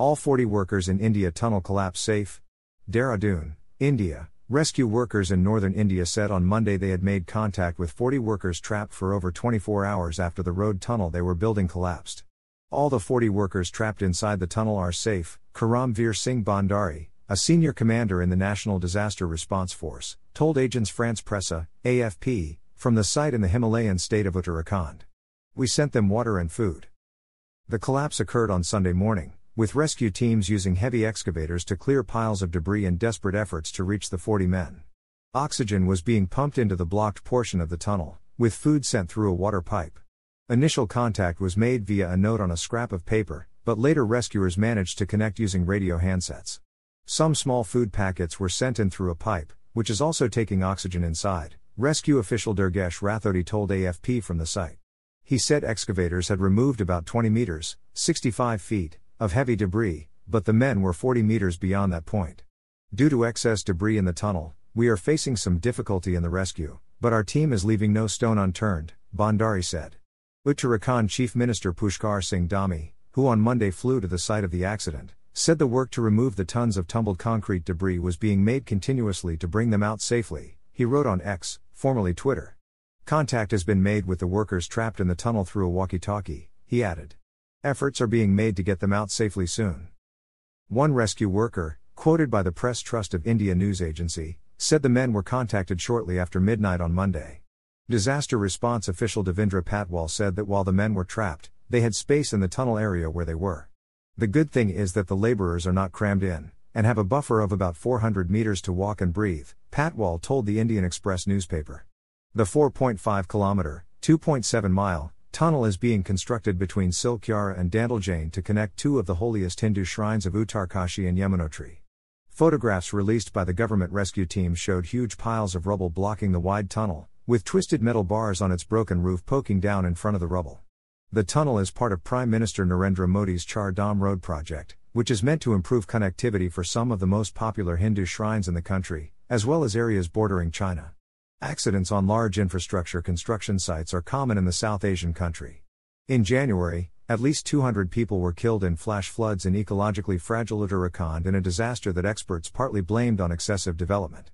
All 40 workers in India tunnel collapse safe. Dehradun, India. Rescue workers in northern India said on Monday they had made contact with 40 workers trapped for over 24 hours after the road tunnel they were building collapsed. All the 40 workers trapped inside the tunnel are safe, Karamveer Singh Bhandari, a senior commander in the National Disaster Response Force, told Agence France Presse, AFP, from the site in the Himalayan state of Uttarakhand. We sent them water and food. The collapse occurred on Sunday morning, with rescue teams using heavy excavators to clear piles of debris in desperate efforts to reach the 40 men. Oxygen was being pumped into the blocked portion of the tunnel, with food sent through a water pipe. Initial contact was made via a note on a scrap of paper, but later rescuers managed to connect using radio handsets. Some small food packets were sent in through a pipe, which is also taking oxygen inside, rescue official Durgesh Rathodi told AFP from the site. He said excavators had removed about 20 meters, 65 feet, of heavy debris, but the men were 40 meters beyond that point. Due to excess debris in the tunnel, we are facing some difficulty in the rescue, but our team is leaving no stone unturned, Bhandari said. Uttarakhand Chief Minister Pushkar Singh Dhami, who on Monday flew to the site of the accident, said the work to remove the tons of tumbled concrete debris was being made continuously to bring them out safely, he wrote on X, formerly Twitter. Contact has been made with the workers trapped in the tunnel through a walkie talkie, he added. Efforts are being made to get them out safely soon. One rescue worker, quoted by the Press Trust of India news agency, said the men were contacted shortly after midnight on Monday. Disaster response official Devendra Patwal said that while the men were trapped, they had space in the tunnel area where they were. The good thing is that the laborers are not crammed in, and have a buffer of about 400 meters to walk and breathe, Patwal told the Indian Express newspaper. The 4.5 kilometer, 2.7 mile, tunnel is being constructed between Silkyara and Dandalgaon to connect two of the holiest Hindu shrines of Uttarkashi and Yamunotri. Photographs released by the government rescue team showed huge piles of rubble blocking the wide tunnel, with twisted metal bars on its broken roof poking down in front of the rubble. The tunnel is part of Prime Minister Narendra Modi's Char Dham Road project, which is meant to improve connectivity for some of the most popular Hindu shrines in the country, as well as areas bordering China. Accidents on large infrastructure construction sites are common in the South Asian country. In January, at least 200 people were killed in flash floods in ecologically fragile Uttarakhand in a disaster that experts partly blamed on excessive development.